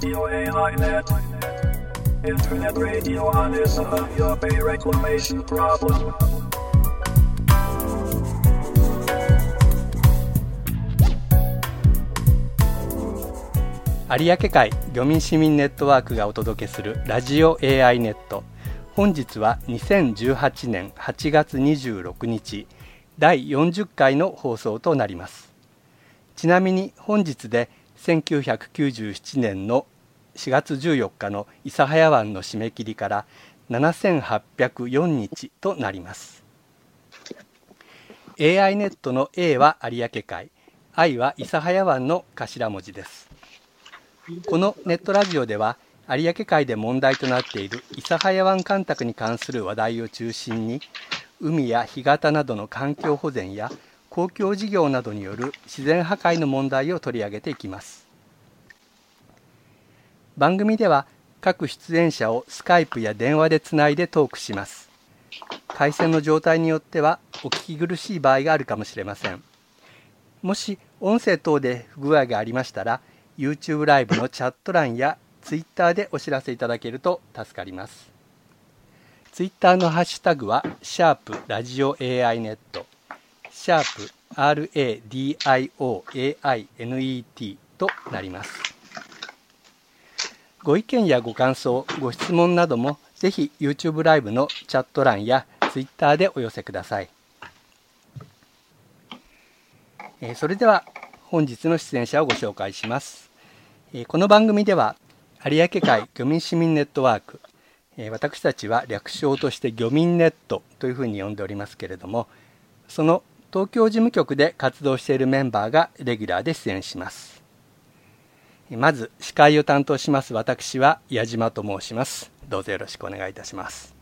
Radio AI Net. Internet radio on is of your pay reclamation problem. 有明海漁民市民ネットワークがお届けするラジオ AI ネット本日は2018年8月26日第40回の放送となりますちなみに本日で1997年の4月14日の諫早湾の締め切りから7804日となります。AI ネットの A は有明海 I は諫早湾の頭文字です。このネットラジオでは有明海で問題となっている諫早湾干拓に関する話題を中心に海や干潟などの環境保全や公共事業などによる自然破壊の問題を取り上げていきます。番組では各出演者をスカイプや電話でつないでトークします。回線の状態によってはお聞き苦しい場合があるかもしれません。もし音声等で不具合がありましたら YouTube ライブのチャット欄や Twitter でお知らせいただけると助かります。ツイッターのハッシュタグは、シャープラジオ AI ネット、シャープ RADIOAINET となります。ご意見やご感想、ご質問なども、ぜひ YouTube ライブのチャット欄や Twitter でお寄せください。えそれでは、本日の出演者をご紹介します。えこの番組では、有明海漁民市民ネットワーク、私たちは略称として漁民ネットというふうに呼んでおりますけれどもその東京事務局で活動しているメンバーがレギュラーで出演します。まず司会を担当します私は矢島と申します。どうぞよろしくお願いいたします。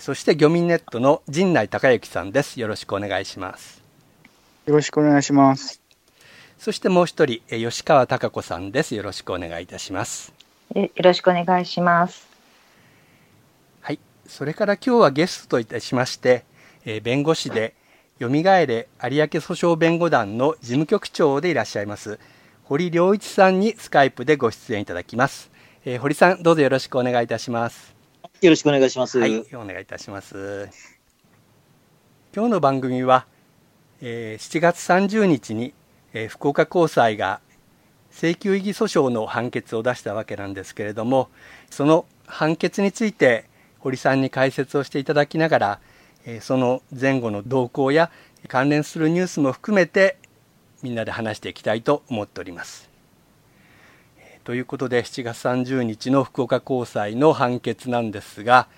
そして漁民ネットの陣内孝之さんです。よろしくお願いします。よろしくお願いします。そしてもう一人吉川貴子さんです。よろしくお願いいたします。よろしくお願いします。はい、それから今日はゲストといたしまして、えー、弁護士でよみがえれ有明訴訟弁護団の事務局長でいらっしゃいます堀良一さんにスカイプでご出演いただきます。えー、堀さんどうぞよろしくお願いいたします。よろしくお願いします。はい、お願いいたします。今日の番組は、えー、7月30日に、えー、福岡高裁が請求異議訴訟の判決を出したわけなんですけれどもその判決について堀さんに解説をしていただきながらその前後の動向や関連するニュースも含めてみんなで話していきたいと思っております。ということで7月30日の福岡高裁の判決なんですが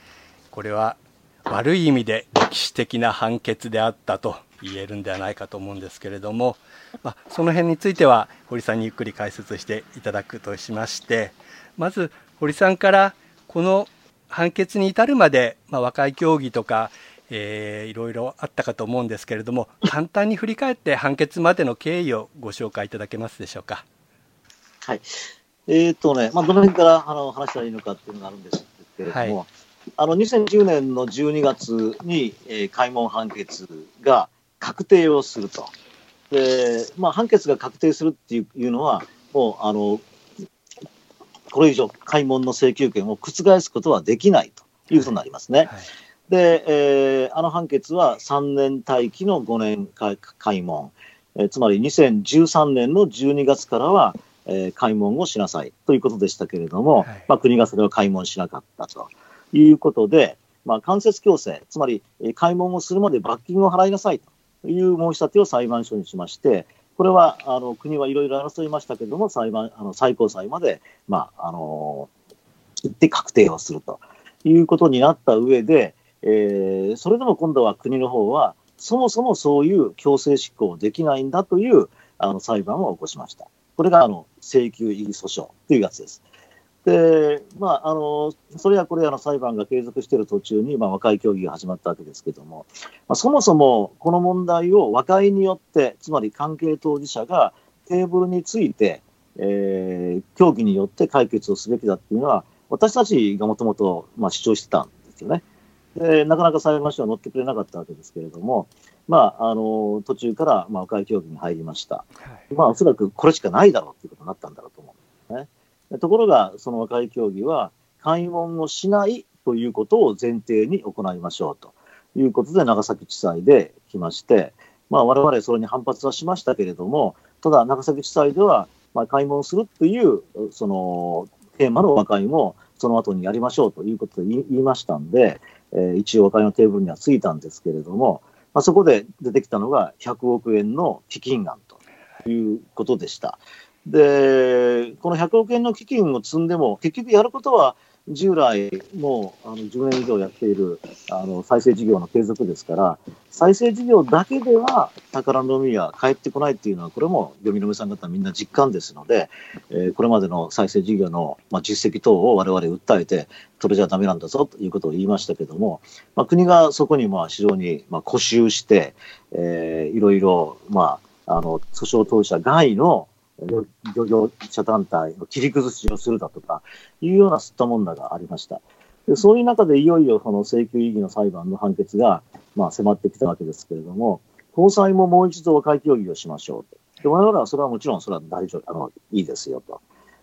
これは悪い意味で歴史的な判決であったと言えるんではないかと思うんですけれどもまあ、その辺については堀さんにゆっくり解説していただくとしましてまず堀さんからこの判決に至るまで、まあ、和解協議とか、えー、いろいろあったかと思うんですけれども 簡単に振り返って判決までの経緯をご紹介いただけますでしょうか？はいえーとねまあ、どの辺からあの話したらいいのかっていうのがあるんですけれども、はい、あの2010年の12月に、えー、開門判決が確定をすると。で、まあ、判決が確定するっていうのは、もう、あの、これ以上、開門の請求権を覆すことはできないということになりますね。はいはい、で、えー、あの判決は3年待機の5年開門、えー、つまり2013年の12月からは、えー、開門をしなさい。ということでしたけれども、はい、まあ、国がそれを開門しなかったと。いうことで、まあ、間接強制、つまり、えー、開門をするまで罰金を払いなさい。とという申し立てを裁判所にしまして、これはあの国はいろいろ争いましたけれども、裁判あの最高裁まで、まあ、あの行って確定をするということになった上で、えー、それでも今度は国の方は、そもそもそういう強制執行できないんだというあの裁判を起こしました。これがあの請求異議訴訟というやつです。で、まあ、あの、それはこれ、あの、裁判が継続している途中に、まあ、和解協議が始まったわけですけれども、まあ、そもそもこの問題を和解によって、つまり関係当事者がテーブルについて、えー、協議によって解決をすべきだっていうのは、私たちがもともと、主張してたんですよね。で、なかなか裁判所は乗ってくれなかったわけですけれども、まあ、あの、途中から、まあ、和解協議に入りました。はい、まあ、おそらくこれしかないだろうということになったんだろうと思う。ね。ところが、その和解協議は、開門をしないということを前提に行いましょうということで、長崎地裁で来まして、まあ、我々それに反発はしましたけれども、ただ、長崎地裁では、まあ、開門するという、その、テーマの和解も、その後にやりましょうということを言いましたんで、えー、一応和解のテーブルにはついたんですけれども、まあ、そこで出てきたのが100億円の基金案ということでした。で、この100億円の基金を積んでも、結局やることは従来もうあの10年以上やっているあの再生事業の継続ですから、再生事業だけでは宝の海は帰ってこないっていうのは、これも読みの目さん方みんな実感ですので、えー、これまでの再生事業の、まあ、実績等を我々訴えて、それじゃだめなんだぞということを言いましたけども、まあ、国がそこにまあ非常にまあ固執して、えー、いろいろ、まあ、あの訴訟当事者外の漁業者団体の切り崩しをするだとか、いうような吸ったもんだがありました。でそういう中でいよいよその請求異議の裁判の判決が、まあ、迫ってきたわけですけれども、高裁ももう一度和解協議をしましょうと。で我々はそれはもちろんそれは大丈夫、あの、いいですよと。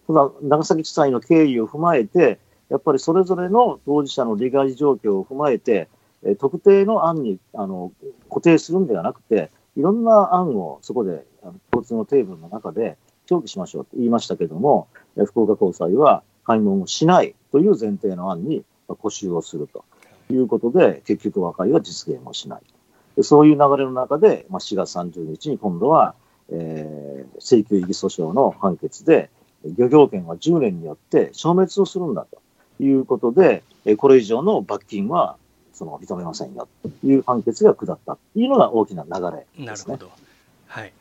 ただ、長崎地裁の経緯を踏まえて、やっぱりそれぞれの当事者の利害状況を踏まえて、え特定の案にあの固定するんではなくて、いろんな案をそこであの共通のテーブルの中で協議しましょうと言いましたけれども、福岡高裁は開門をしないという前提の案に固執をするということで、結局和解は実現をしない。そういう流れの中で、まあ、4月30日に今度は、えー、請求異議訴訟の判決で、漁業権は10年によって消滅をするんだということで、これ以上の罰金はその認めませんよという判決が下ったというのが大きな流れですね。なるほどはい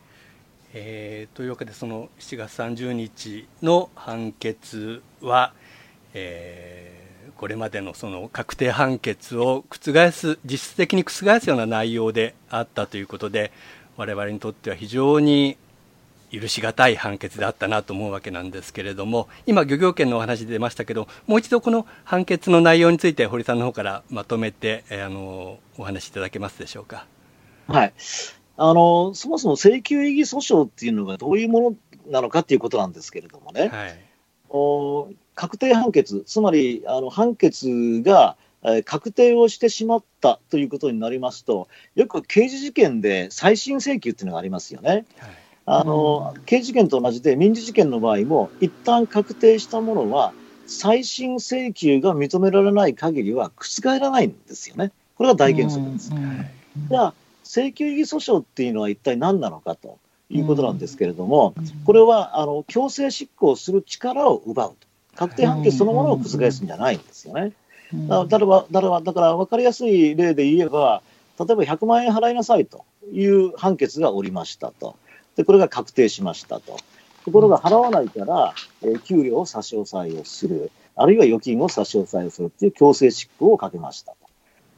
えー、というわけでその7月30日の判決は、えー、これまでのその確定判決を覆す実質的に覆すような内容であったということで我々にとっては非常に許し難い判決であったなと思うわけなんですけれども今漁業権のお話出ましたけどもう一度この判決の内容について堀さんの方からまとめて、えー、あのお話しいただけますでしょうか？はいあの、そもそも請求異議訴訟っていうのがどういうものなのかっていうことなんですけれどもね、はい、お確定判決、つまりあの判決が、え確定をしてしまったということになりますと、よく刑事事件で再審請求っていうのがありますよね。はい、あの刑事事件と同じで、民事事件の場合も、一旦確定したものは、再審請求が認められない限りは覆らないんですよね。これが大原則です。じゃあ請求異議訴訟っていうのは一体何なのかということなんですけれども、これはあの強制執行する力を奪うと、確定判決そのものを覆すんじゃないんですよね。だからだからだから分かりやすい例で言えば、例えば100万円払いなさいという判決がおりましたと、でこれが確定しましたと。ところが払わないから、えー、給料を差し押さえをする、あるいは預金を差し押さえをするっていう強制執行をかけましたと。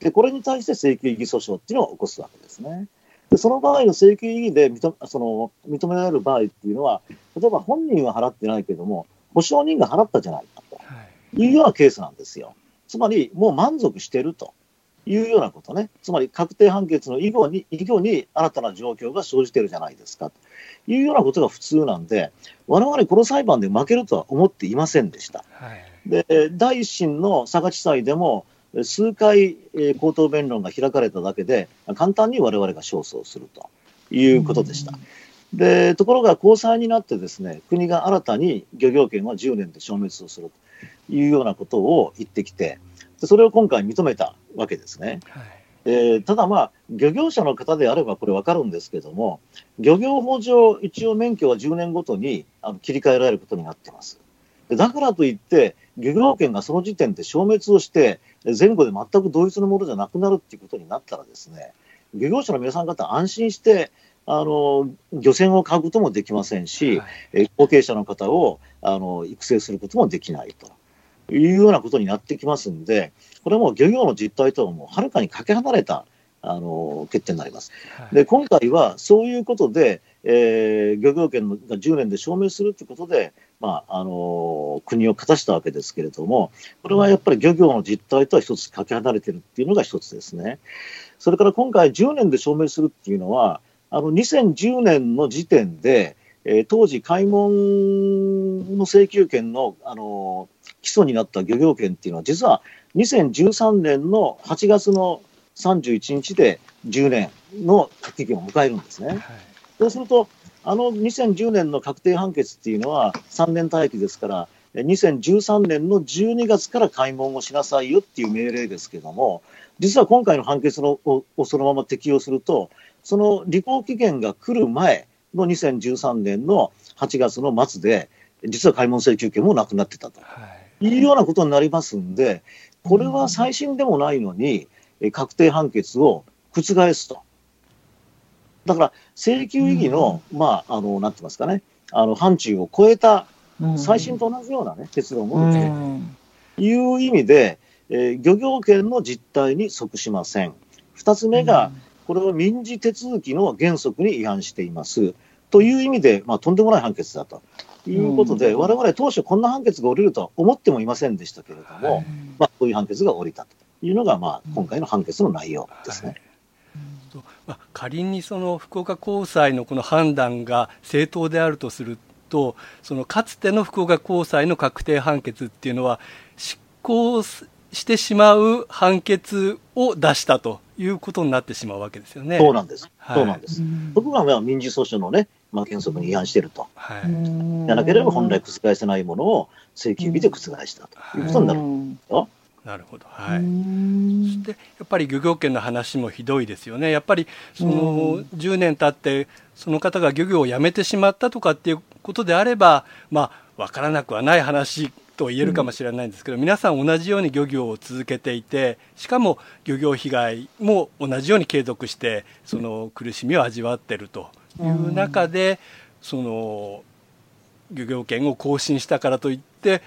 で、これに対して請求異議訴訟っていうのを起こすわけですね。で、その場合の請求異議で認その認められる場合っていうのは、例えば本人は払ってないけども、保証人が払ったじゃないかというようなケースなんですよ。つまり、もう満足してるというようなことね。つまり、確定判決の以後に、以後に新たな状況が生じてるじゃないですかというようなことが普通なんで、我々この裁判で負けるとは思っていませんでした。はい、で、第一審の佐賀地裁でも、数回、えー、口頭弁論が開かれただけで、簡単に我々が勝訴をするということでした。でところが高裁になってですね国が新たに漁業権は10年で消滅をするというようなことを言ってきてそれを今回認めたわけですね。はいえー、ただ、まあ、漁業者の方であればこれ分かるんですけども、漁業法上、一応免許は10年ごとにあの切り替えられることになっています。だからといって、漁業権がその時点で消滅をして、前後で全く同一のものじゃなくなるっていうことになったらですね、漁業者の皆さん方、安心して、あの漁船を買うこともできませんし、はい、後継者の方をあの育成することもできないというようなことになってきますんで、これはもう漁業の実態とはもうはるかにかけ離れたあの決定になります。はい、で今回はそういうことで、えー、漁業権が10年で証明するということで、まああの国を勝たしたわけですけれども、これはやっぱり漁業の実態とは一つかけ離れているっていうのが一つですね。それから今回10年で証明するっていうのは、あの2010年の時点で、えー、当時、開門の請求権の、あの基礎になった漁業権っていうのは、実は2013年の8月の31日で10年の期限を迎えるんですね。はい、そうすると、あの2010年の確定判決っていうのは3年待機ですから、2013年の12月から開門をしなさいよっていう命令ですけども、実は今回の判決のをそのまま適用すると、その履行期限が来る前の2013年の8月の末で、実は開門請求権もなくなってたと、はい、いうようなことになりますんで、これは最新でもないのに、確定判決を覆すと。だから、請求意義の、まあ、あの、なんて言いますかね、あの、範疇を超えた、最新と同じようなね、結論を持ってという意味で、えー、漁業権の実態に即しません。二つ目が、これは民事手続きの原則に違反しています。という意味で、まあ、とんでもない判決だと。いうことで、われわれ当初こんな判決が下りるとは思ってもいませんでしたけれども、まあ、こういう判決が下りたというのが、まあ、今回の判決の内容ですね。まあ、仮にその福岡高裁のこの判断が正当であるとするとそのかつての福岡高裁の確定判決っていうのは執行してしまう判決を出したということになってしまうわけですよね。そうなんです。はい、そうなんです。僕はまあ民事訴訟のね、まあ、原則に違反していると。はい。じゃなければ本来覆せないものを請求日で覆したということになるんですよ。なるほど、はい、そしてやっぱり漁業権の話もひどいですよね、やっぱりその10年経って、その方が漁業をやめてしまったとかっていうことであれば、まあ、分からなくはない話と言えるかもしれないんですけど、うん、皆さん同じように漁業を続けていて、しかも漁業被害も同じように継続して、その苦しみを味わっているという中で、その漁業権を更新したからといって、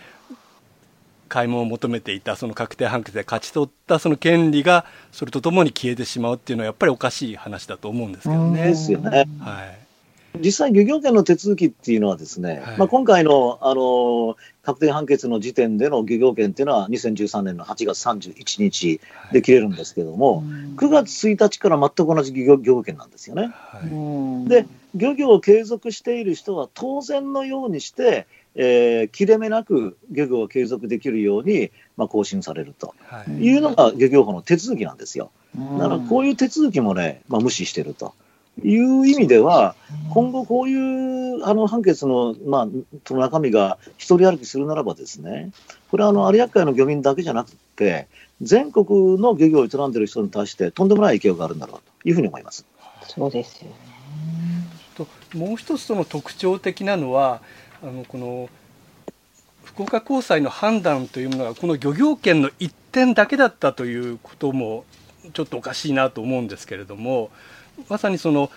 開門を求めていたその確定判決で勝ち取ったその権利がそれとともに消えてしまうっていうのはやっぱりおかしい話だと思うんですけどね。ですよね。はい。実際、漁業権の手続きっていうのはですね、はい、まあ、今回の、あの、確定判決の時点での漁業権っていうのは2013年の8月31日で切れるんですけども、はい、9月1日から全く同じ漁業権なんですよね。はい、で、漁業を継続している人は当然のようにして、えー、切れ目なく漁業を継続できるように、まあ、更新されるというのが漁業法の手続きなんですよ。だからこういう手続きもね、まあ、無視してるという意味では、今後こういうあの判決の,、まあ、その中身が一人歩きするならばですね、これはあの有明海の漁民だけじゃなくて、全国の漁業を営んでいる人に対してとんでもない影響があるんだろうというふうに思います。そうですよね。もう一つその特徴的なのは、あのこの福岡高裁の判断というものがこの漁業権の一点だけだったということもちょっとおかしいなと思うんですけれどもまさにその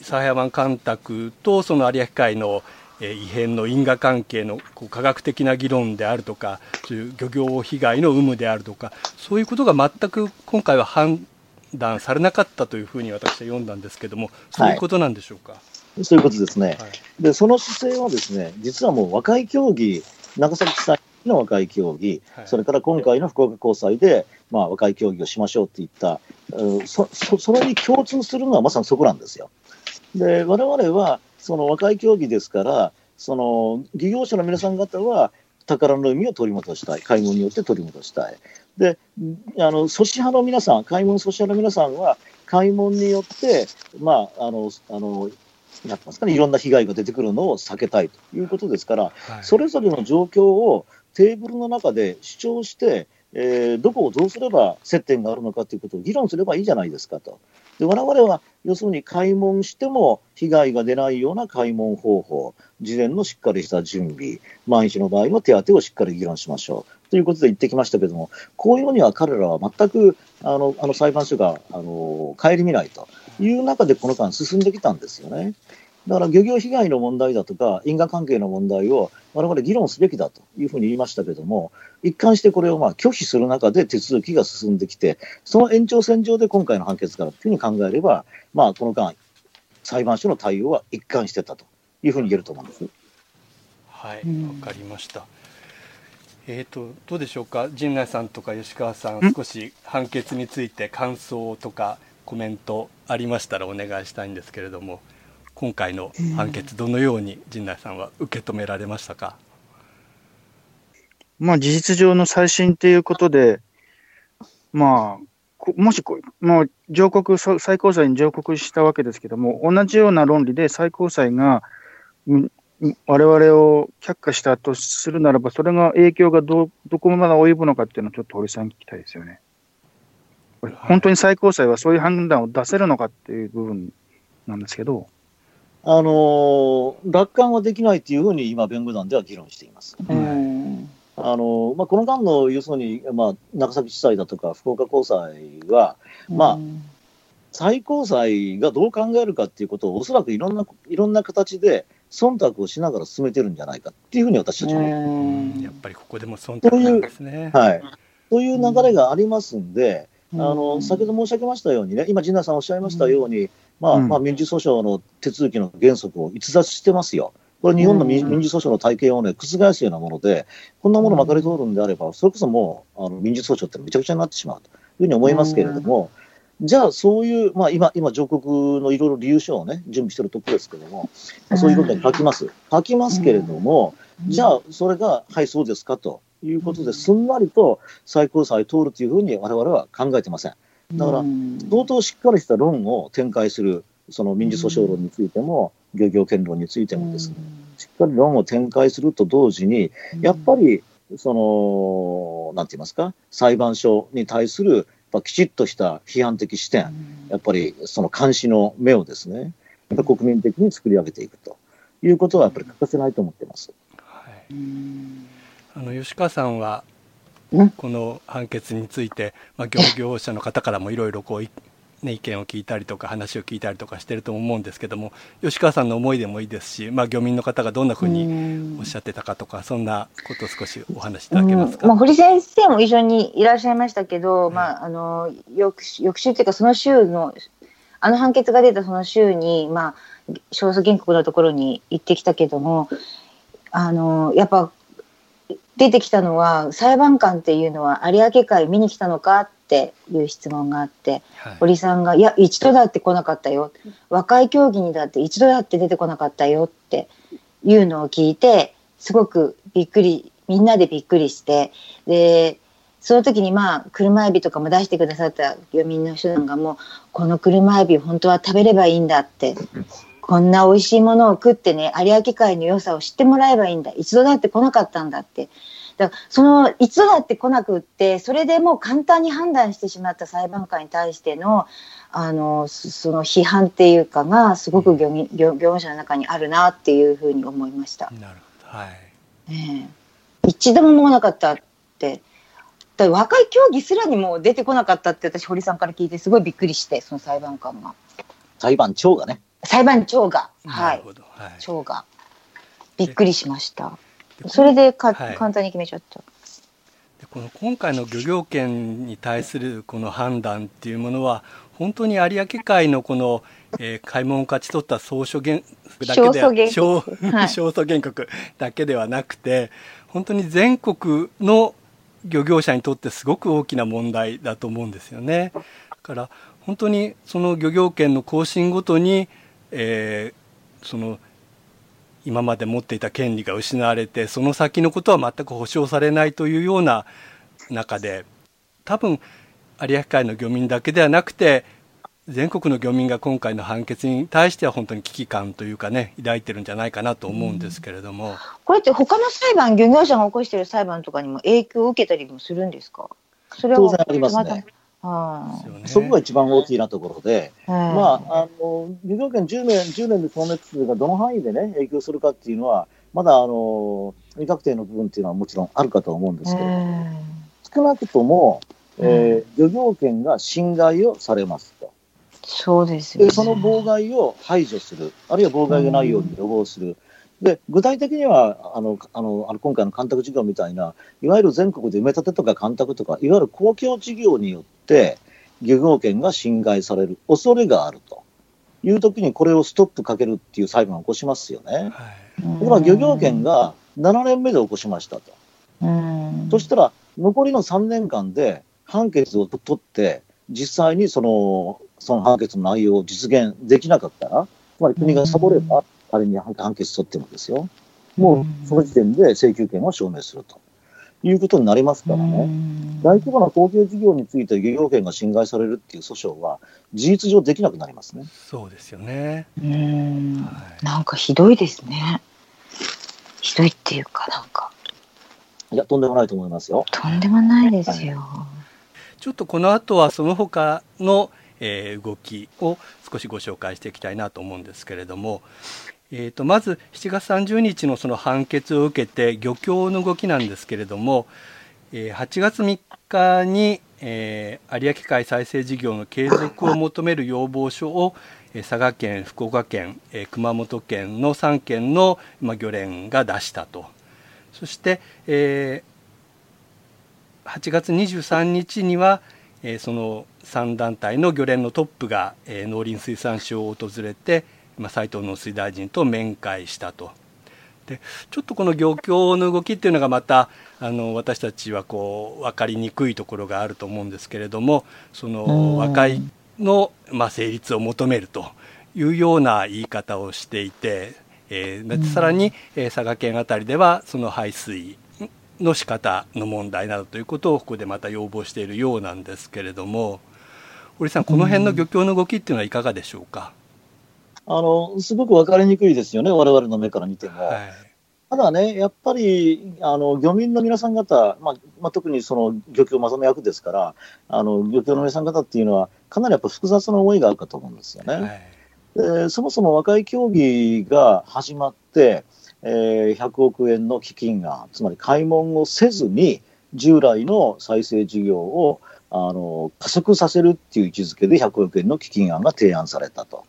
サハヤマン干拓とその有明海の異変の因果関係の科学的な議論であるとかそういう漁業被害の有無であるとかそういうことが全く今回は判断されなかったというふうに私は読んだんですけれどもそういうことなんでしょうか？はいそういうことですね。はい、で、その姿勢はですね、実はもう和解協議、長崎地裁の和解協議、はい、それから今回の福岡高裁で、まあ、和解協議をしましょうって言った、そそそれに共通するのはまさにそこなんですよ。で、我々は、その和解協議ですから、その漁業者の皆さん方は、宝の海を取り戻したい、開門によって取り戻したい。で、あの、阻止派の皆さん、開門阻止派の皆さんは、開門によって、まあ、あの、あの、なってますかね、いろんな被害が出てくるのを避けたいということですから、はい、それぞれの状況をテーブルの中で主張して、えー、どこをどうすれば接点があるのかということを議論すればいいじゃないですかと。で我々は要するに開門しても被害が出ないような開門方法、事前のしっかりした準備、万一の場合の手当をしっかり議論しましょうということで言ってきましたけれども、こういうのには彼らは全くあのあの裁判所があの顧みないという中でこの間進んできたんですよね。だから漁業被害の問題だとか、因果関係の問題を我々議論すべきだというふうに言いましたけれども、一貫してこれをまあ拒否する中で手続きが進んできて、その延長線上で今回の判決からというふうに考えれば、まあ、この間、裁判所の対応は一貫してたというふうに言えると思うんです。はい、わかりました。えーと、どうでしょうか、陣内さんとか吉川さん、少し判決について感想とかコメントありましたらお願いしたいんですけれども。今回の判決、どのように陣内さんは受け止められましたか？まあ、事実上の再審ということで、まあ、もしこ、もう上告、最高裁に上告したわけですけども、同じような論理で最高裁が、我々を却下したとするならば、それが影響がどどこまで及ぶのかっていうのをちょっと堀さんに聞きたいですよね。本当に最高裁はそういう判断を出せるのかっていう部分なんですけど。あの楽観はできないというふうに今、弁護団では議論しています。うん。あのまあ、この間の要するに、まあ、長崎地裁だとか福岡高裁は、まあ、最高裁がどう考えるかっていうことを、おそらくいろんないろんな形で忖度をしながら進めてるんじゃないかっていうふうに私たちは思やっぱりここでも忖度なんですね。はい、という流れがありますんで、あの先ほど申し上げましたようにね、今、陣内さんおっしゃいましたように、まあまあ、民事訴逸の手続きの原則を逸脱してますよ。これ、日本の民事訴訟の体系をね、覆すようなもので、こんなものまかり通るんであれば、それこそもう、あの民事訴訟ってめちゃくちゃになってしまうというふうに思いますけれども、じゃあ、そういう、まあ、今、今、上告のいろいろ理由書をね、準備してるところですけれども、そういうことに書きます。書きますけれども、じゃあ、それが、はい、そうですかということで、すんなりと最高裁通るというふうに我々は考えてません。だから、相当しっかりした論を展開する、その民事訴訟論についても、漁業権論についてもですね、しっかり論を展開すると同時に、やっぱり、その、なんて言いますか、裁判所に対するきちっとした批判的視点、やっぱりその監視の目をですね、やっぱ国民的に作り上げていくということはやっぱり欠かせないと思ってます。はい、あの吉川さんはこの判決について、まあ、漁業者の方からもいろいろこうね、意見を聞いたりとか話を聞いたりとかしてると思うんですけども吉川さんの思いでもいいですし、まあ、漁民の方がどんなふうにおっしゃってたかとかそんなことを少しお話しいただけますか、まあ、堀先生も一緒にいらっしゃいましたけど、まあ、あの翌翌週というかその週のあの判決が出たその週に、まあ、勝訴原告のところに行ってきたけどもあのやっぱ出てきたのは裁判官っていうのは有明海見に来たのかっていう質問があって、はい、堀さんが「いや一度だって来なかったよ。若い競技にだって一度だって出てこなかったよ」っていうのを聞いてすごくびっくりみんなでびっくりしてでその時にまあ車エビとかも出してくださった漁民の人なんかもこの車エビ本当は食べればいいんだってこんな美味しいものを食ってね有明海の良さを知ってもらえばいいんだ。一度だって来なかったんだって。だそのいつだって来なくってそれでもう簡単に判断してしまった裁判官に対してのあのその批判っていうかがすごく漁業業者の中にあるなっていうふうに思いました。なるほど。はい。ね、一度も思わなかったって。だ若い競技すらにも出てこなかったって私堀さんから聞いてすごいびっくりしてその裁判官が。裁判長がね裁判長が。はい、はい、長が。びっくりしました。それでか、はい、簡単に決めちゃった。この今回の漁業権に対するこの判断っていうものは本当に有明海のこの、えー、開門を勝ち取った総書原則だけでは勝訴 原告だけではなくて本当に全国の漁業者にとってすごく大きな問題だと思うんですよね。だから本当にその漁業権の更新ごとに、えー、その今まで持っていた権利が失われてその先のことは全く保証されないというような中で多分有明海の漁民だけではなくて全国の漁民が今回の判決に対しては本当に危機感というかね抱いてるんじゃないかなと思うんですけれども、うん、これって他の裁判漁業者が起こしている裁判とかにも影響を受けたりもするんですか？それは当然ありますね。そこが一番大きなところで、まあ、あの漁業権10年 ,10 年で消滅するがどの範囲で、ね、影響するかっていうのは、まだあの未確定の部分っていうのはもちろんあるかと思うんですけれども、少なくとも、えー、漁業権が侵害をされますと。そうですよ、ね、その妨害を排除する、あるいは妨害がないように予防する。で具体的にはあのあのあの今回の干拓事業みたいな、いわゆる全国で埋め立てとか干拓とか、いわゆる公共事業によって、漁業権が侵害される恐れがあるというときに、これをストップかけるっていう裁判を起こしますよね。はい、ところが漁業権が7年目で起こしましたと。そしたら、残りの3年間で判決を取って、実際にそのその判決の内容を実現できなかったら、つまり国がサボれば、仮に判決取ってもですよ、もうその時点で請求権を証明するということになりますからね、大規模な公共事業について漁業権が侵害されるっていう訴訟は、事実上できなくなりますね。そうですよね。うん、なんかひどいですね。ひどいっていうか、なんか。いや、とんでもないと思いますよ。とんでもないですよ。ちょっとこの後はその他の、えー、動きを少しご紹介していきたいなと思うんですけれども、えー、とまず7月30日のその判決を受けて漁協の動きなんですけれども、えー、8月3日に、えー、有明海再生事業の継続を求める要望書を佐賀県、福岡県、えー、熊本県の3県の、まあ、漁連が出したと。そして、えー、8月23日には、えー、その3団体の漁連のトップが、えー、農林水産省を訪れて、まあ、斉藤農水大臣と面会したと。でちょっとこの漁協の動きっていうのがまたあの私たちはこう分かりにくいところがあると思うんですけれどもその和解の、まあ、成立を求めるというような言い方をしていて、えー、さらに、えー、佐賀県あたりではその排水の仕方の問題などということをここでまた要望しているようなんですけれども堀さんこの辺の漁協の動きっていうのはいかがでしょうか？あのすごく分かりにくいですよね、我々の目から見ても。はい、ただね、やっぱりあの漁民の皆さん方、まあまあ、特にその漁協まとめ役ですから、あの漁協の皆さん方っていうのは、かなりやっぱ複雑な思いがあるかと思うんですよね。はい、でそもそも和解協議が始まって、えー、100億円の基金が、つまり開門をせずに、従来の再生事業をあの加速させるっていう位置づけで100億円の基金案が提案されたと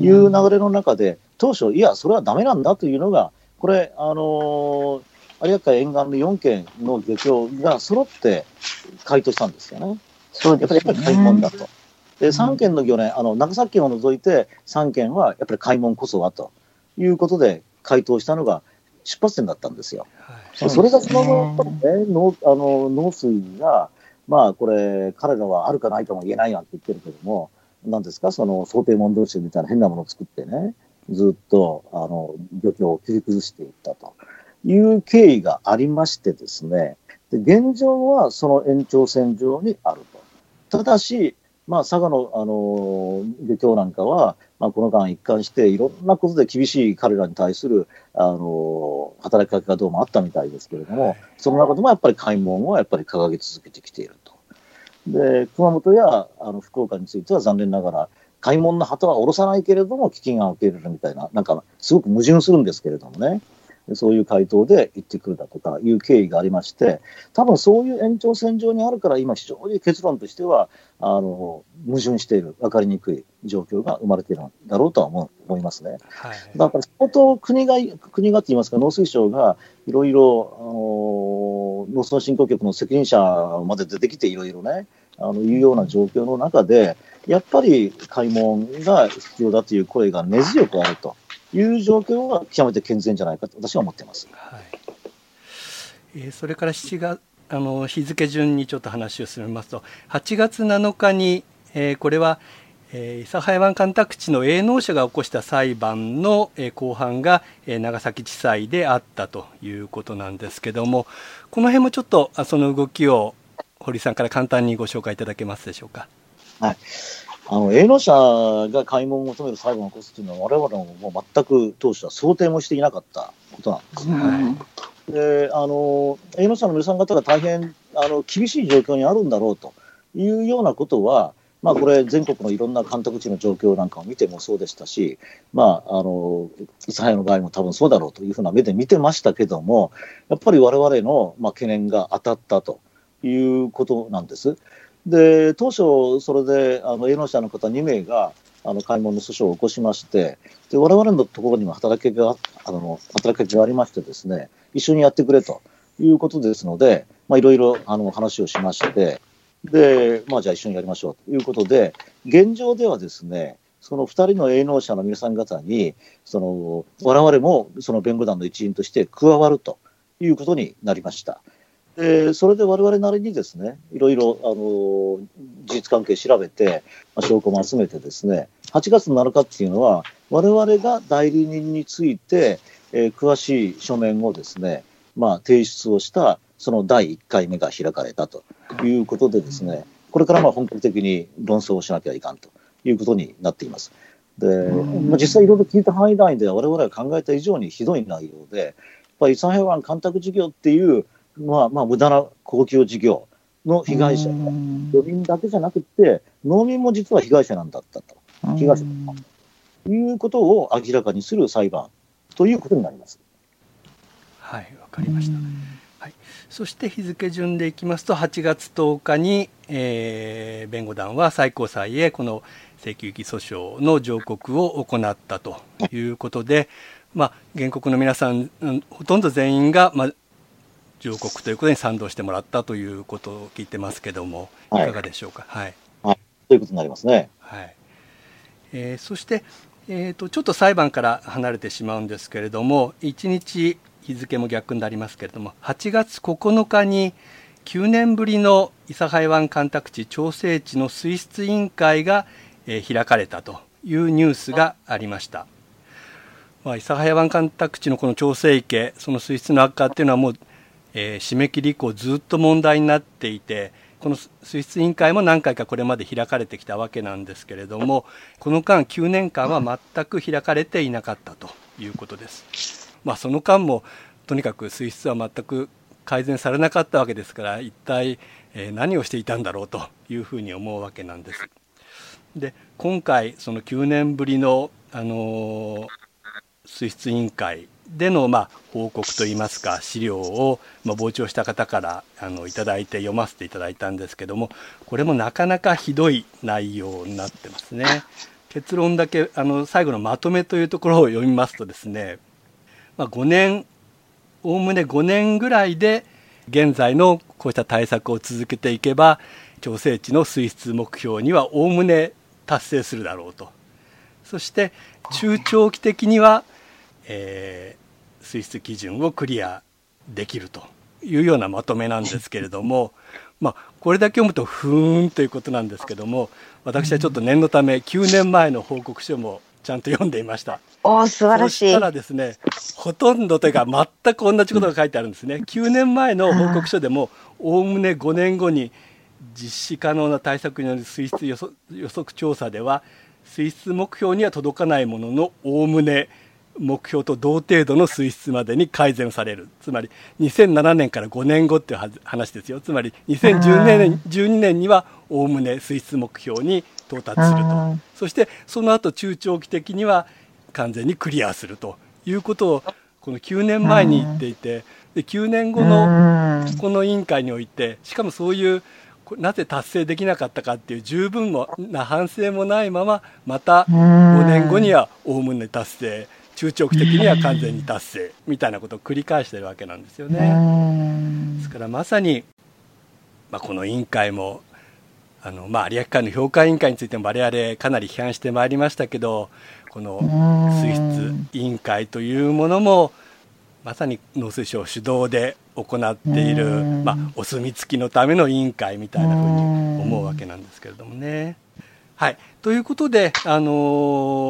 いう流れの中で、当初、いや、それはだめなんだというのが、これ、あの有明海沿岸の4県の漁協が揃って回答したんですよね。そうですねやっぱり開門だと。で3県の漁連、あの長崎県を除いて3県はやっぱり開門こそはということで回答したのが出発点だったんですよ。はい、それがその後、ね、農あの農水がまあこれ、彼らはあるかないかも言えないなんて言ってるけども、なんですか、その想定問答集みたいな変なものを作ってね、ずっとあの漁協を切り崩していったという経緯がありましてですね、で現状はその延長線上にあると。ただし、まあ、佐賀の、あの漁協なんかは、まあ、この間一貫して、いろんなことで厳しい彼らに対する、あの働きかけがどうもあったみたいですけれども、その中でもやっぱり開門をやっぱり掲げ続けてきている。で、熊本やあの福岡については残念ながら、開門の旗は下ろさないけれども、基金が受け入れるみたいな、なんかすごく矛盾するんですけれどもね。そういう回答で行ってくるだとかいう経緯がありまして、多分そういう延長線上にあるから、今、非常に結論としてはあの矛盾している、分かりにくい状況が生まれているんだろうとは思思いますね。はい、だから相当国が、国がといいますか、農水省がいろいろ農村振興局の責任者まで出てきて、いろいろね、あのいうような状況の中で、やっぱり開門が必要だという声が根強くあると。いう状況は極めて健全じゃないかと私は思ってます。はいえー、それから7月あの日付順にちょっと話を進めますと8月7日に、えー、これは、えー、諫早湾干拓地の営農者が起こした裁判の、えー、公判が、えー、長崎地裁であったということなんですけどもこの辺もちょっとその動きを堀さんから簡単にご紹介いただけますでしょうか？はいあの、営農者が開門を求める裁判を起こすというのは、我々ももう全く当初は想定もしていなかったことなんですね。うん、で、あの、営農者の皆さん方が大変、あの、厳しい状況にあるんだろうというようなことは、まあ、これ、全国のいろんな干拓地の状況なんかを見てもそうでしたし、まあ、あの、諫早の場合も多分そうだろうというふうな目で見てましたけども、やっぱり我々の、まあ、懸念が当たったということなんです。で当初、それであの営農者の方2名があの開門の訴訟を起こしまして、で我々のところにも働きがあの働きがありましてですね、一緒にやってくれということですので、まあ、いろいろあの話をしまして、で、まあ、じゃあ一緒にやりましょうということで、現状ではですね、その2人の営農者の皆さん方に、その我々もその弁護団の一員として加わるということになりました。で、それで我々なりにですね、いろいろ、あの、事実関係調べて、まあ、証拠も集めてですね、8月7日っていうのは、我々が代理人について、えー、詳しい書面をですね、まあ、提出をした、その第1回目が開かれたということでですね、これからまあ本格的に論争をしなきゃいかんということになっています。で、まあ、実際いろいろ聞いた範囲内では我々が考えた以上にひどい内容で、やっぱりイ湾干拓事業っていう、まあ、まあ、無駄な公共事業の被害者、漁民だけじゃなくて、農民も実は被害者なんだったと、被害者だったということを明らかにする裁判ということになります。はい、わかりました。はい、そして日付順でいきますと、8月10日に、えー、弁護団は最高裁へこの請求議訴訟の上告を行ったということで、まあ、原告の皆さん、ほとんど全員が、まあ、上告ということに賛同してもらったということを聞いてますけども、いかがでしょうか？はい。はい、ということになりますね。はい。えー、そして、えーと、ちょっと裁判から離れてしまうんですけれども、1日日付も逆になりますけれども、8月9日に9年ぶりの諫早湾干拓地調整地の水質委員会が、えー、開かれたというニュースがありました。まあ、諫早湾干拓地のこの調整池、その水質の悪化っていうのはもうえー、締め切り以降ずっと問題になっていてこの水質委員会も何回かこれまで開かれてきたわけなんですけれどもこの間9年間は全く開かれていなかったということです。まあ、その間もとにかく水質は全く改善されなかったわけですから一体、え何をしていたんだろうというふうに思うわけなんです。で今回その9年ぶりの、あの、水質委員会での、まあ、報告といいますか資料を、まあ、傍聴した方からあのいただいて読ませていただいたんですけどもこれもなかなかひどい内容になってますね。結論だけあの最後のまとめというところを読みますとですね、まあ、5年おおむね5年ぐらいで現在のこうした対策を続けていけば調整値の水質目標にはおおむね達成するだろうとそして中長期的には、えー水質基準をクリアできるというようなまとめなんですけれども、まあ、これだけ読むとふーんということなんですけども私はちょっと念のため9年前の報告書もちゃんと読んでいました。お素晴らしい。そしたらですね、ほとんどというか全く同じことが書いてあるんですね。9年前の報告書でも、おおむね5年後に実施可能な対策による水質予測調査では、水質目標には届かないものの、おおむね目標と同程度の水質までに改善される。つまり2007年から5年後っていう話ですよ。つまり2012年 ,12 年にはおおむね水質目標に到達すると。そしてその後中長期的には完全にクリアするということをこの9年前に言っていてで9年後のこの委員会においてしかもそういうなぜ達成できなかったかっていう十分な反省もないまままた5年後にはおおむね達成中長期的には完全に達成みたいなことを繰り返してるわけなんですよね。ですからまさに、まあ、この委員会もあの、まあ、有明海の評価委員会についても我々かなり批判してまいりましたけどこの水質委員会というものもまさに農水省主導で行っている、まあ、お墨付きのための委員会みたいなふうに思うわけなんですけれどもね。はい、ということで、あの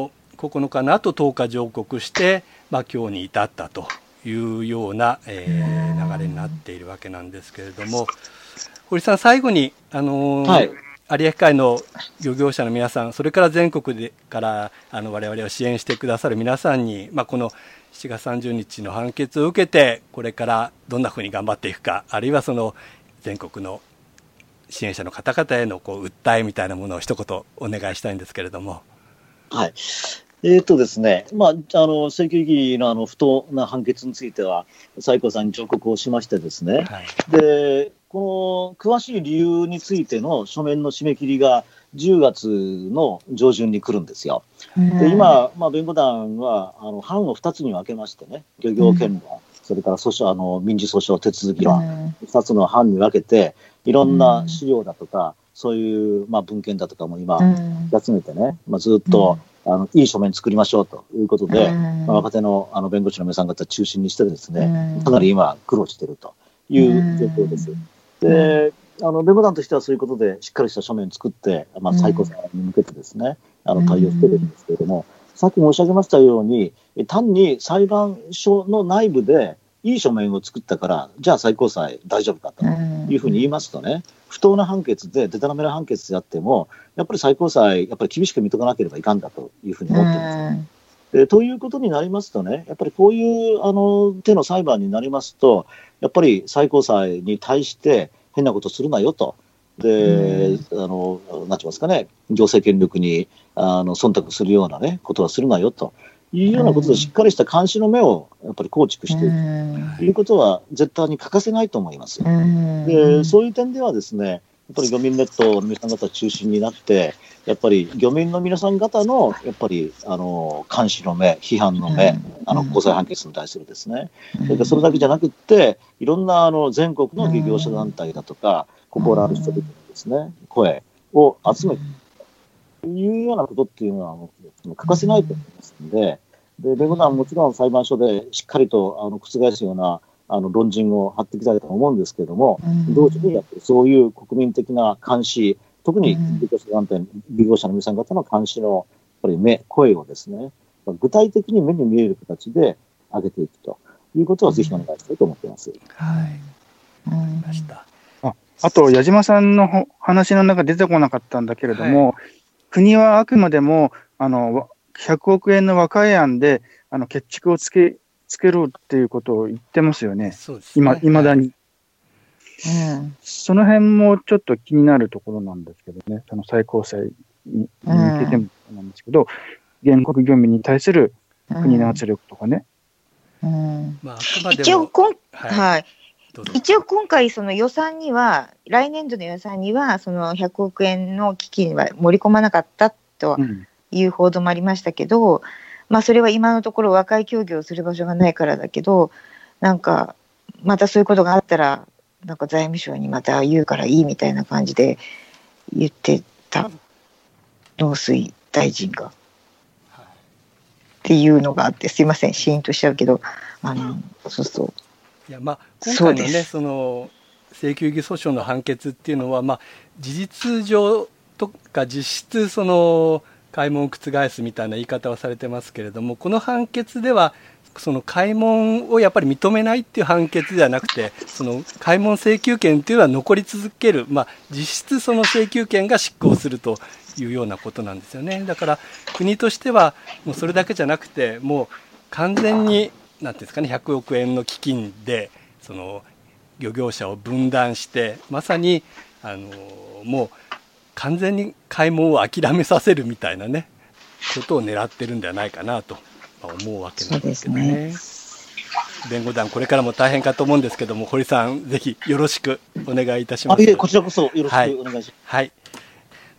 ー9日の後10日上告して、まあ、今日に至ったというような、えー、流れになっているわけなんですけれども堀さん最後に、あのーはい、有明海の漁業者の皆さんそれから全国でからあの我々を支援してくださる皆さんに、まあ、この7月30日の判決を受けてこれからどんなふうに頑張っていくかあるいはその全国の支援者の方々へのこう訴えみたいなものを一言お願いしたいんですけれども。はい。えっ、とですね、まあ、あの、請求議のあの不当な判決については、最高裁に上告をしましてですね、はい、で、この詳しい理由についての書面の締め切りが10月の上旬に来るんですよ。で今、まあ、弁護団はあの班を2つに分けましてね、漁業権論、それから訴訟あの民事訴訟手続き論、2つの班に分けて、いろんな資料だとか、そういう、まあ、文献だとかも今、集めてね、まあ、ずっと、あのいい書面作りましょうということで、まあ、若手のあの弁護士の皆さん方中心にしてですね、かなり今苦労しているという状況です。で、あの弁護団としてはそういうことでしっかりした書面を作って、まあ、最高裁に向けてですね、あの対応してるんですけれども、さっき申し上げましたように、単に裁判所の内部でいい書面を作ったから、じゃあ最高裁大丈夫かというふうに言いますとね、不当な判決で、でたらめな判決であっても、やっぱり最高裁、やっぱり厳しく認めなければいかんだというふうに思ってます。えということになりますとね、やっぱりこういうあの手の裁判になりますと、やっぱり最高裁に対して変なことするなよと。で、あの、なんて言いますかね、行政権力にあの忖度するようなね、ことはするなよというようなことで、しっかりした監視の目をやっぱり構築していく。ということは、絶対に欠かせないと思います。で、そういう点ではですね、やっぱり漁民ネットの皆さん方中心になって、やっぱり漁民の皆さん方の、やっぱり、あの、監視の目、批判の目、あの、高裁判決に対するですね。それからそれだけじゃなくって、いろんな、あの、全国の漁業者団体だとか、心ある人々のですね、声を集めて、というようなことっていうのは、欠かせないと思いますので、で、弁護団はもちろん裁判所でしっかりと、あの、覆すような、あの、論陣を張っていきたいと思うんですけれども、同時にやっぱりそういう国民的な監視、特に漁業者団体、漁業者の皆さん方の監視のやっぱり目、声をですね、具体的に目に見える形で上げていくということはぜひお願いしたいと思っています。はい。わかりました。ああと、矢島さんの話の中出てこなかったんだけれども、はい、国はあくまでも、あの、100億円の和解案で、あの、決着をつけ、つけろっていうことを言ってますよね。そうですね。今、いまだに。うん、その辺もちょっと気になるところなんですけどね、その最高裁に向けてもなんですけど、原告漁民に対する国の圧力とかね。一応こん、はい、はい、一応今回、その予算には、来年度の予算には、その100億円の基金は盛り込まなかったという報道もありましたけど、うん、まあ、それは今のところ和解協議をする場所がないからだけど、なんか、またそういうことがあったら、なんか財務省にまた言うからいいみたいな感じで言ってた農水大臣が。っていうのがあってすいませんシーンとしちゃうけどあのそうそういやまあ今回のねその請求義訴訟の判決っていうのはまあ事実上とか実質その開門を覆すみたいな言い方はされてますけれどもこの判決ではその開門をやっぱり認めないっていう判決ではなくてその開門請求権っていうのは残り続ける、まあ、実質その請求権が執行するというようなことなんですよね。だから国としてはもうそれだけじゃなくてもう完全に何ていうんですかね100億円の基金でその漁業者を分断してまさにあのもう完全に開門を諦めさせるみたいなねことを狙ってるんではないかなと思うわけなんですけどね。弁護団、これからも大変かと思うんですけども、堀さん、ぜひよろしくお願いいたします。こちらこそよろしくお願いします。はい、はい、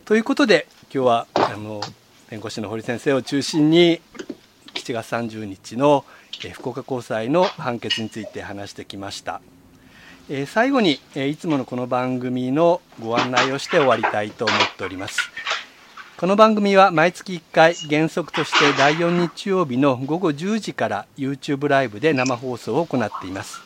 ということで、今日はあの弁護士の堀先生を中心に、7月30日の福岡高裁の判決について話してきました。最後に、いつものこの番組のご案内をして終わりたいと思っております。この番組は毎月1回原則として第4日曜日の午後10時から YouTube ライブで生放送を行っています。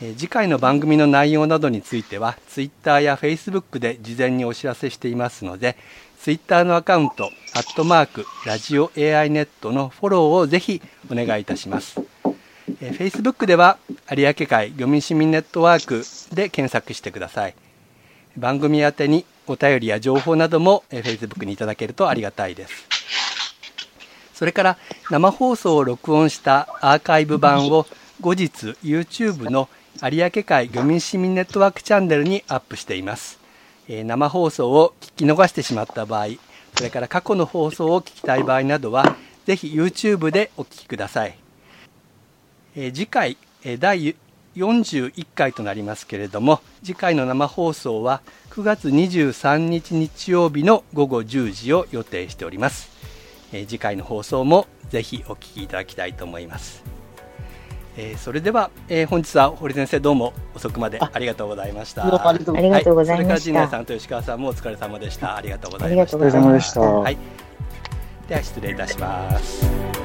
次回の番組の内容などについては Twitter や Facebook で事前にお知らせしていますので Twitter のアカウント、アットマーク、ラジオ AI ネットのフォローをぜひお願いいたします。Facebook では有明海漁民市民ネットワークで検索してください。番組宛てにお便りや情報なども Facebook にいただけるとありがたいです。それから生放送を録音したアーカイブ版を後日 YouTube の有明海漁民市民ネットワークチャンネルにアップしています。え生放送を聞き逃してしまった場合、それから過去の放送を聞きたい場合などは、ぜひ YouTube でお聞きください。え次回、え第41回となりますけれども次回の生放送は9月23日日曜日の午後10時を予定しております、えー、次回の放送もぜひお聞きいただきたいと思います、えー、それでは、えー、本日は堀先生どうも遅くまでありがとうございました。ありがとうございました、はい、それから陣内さんと吉川さんもお疲れ様でした。ありがとうございました。お疲れ様でした、はい、では失礼いたします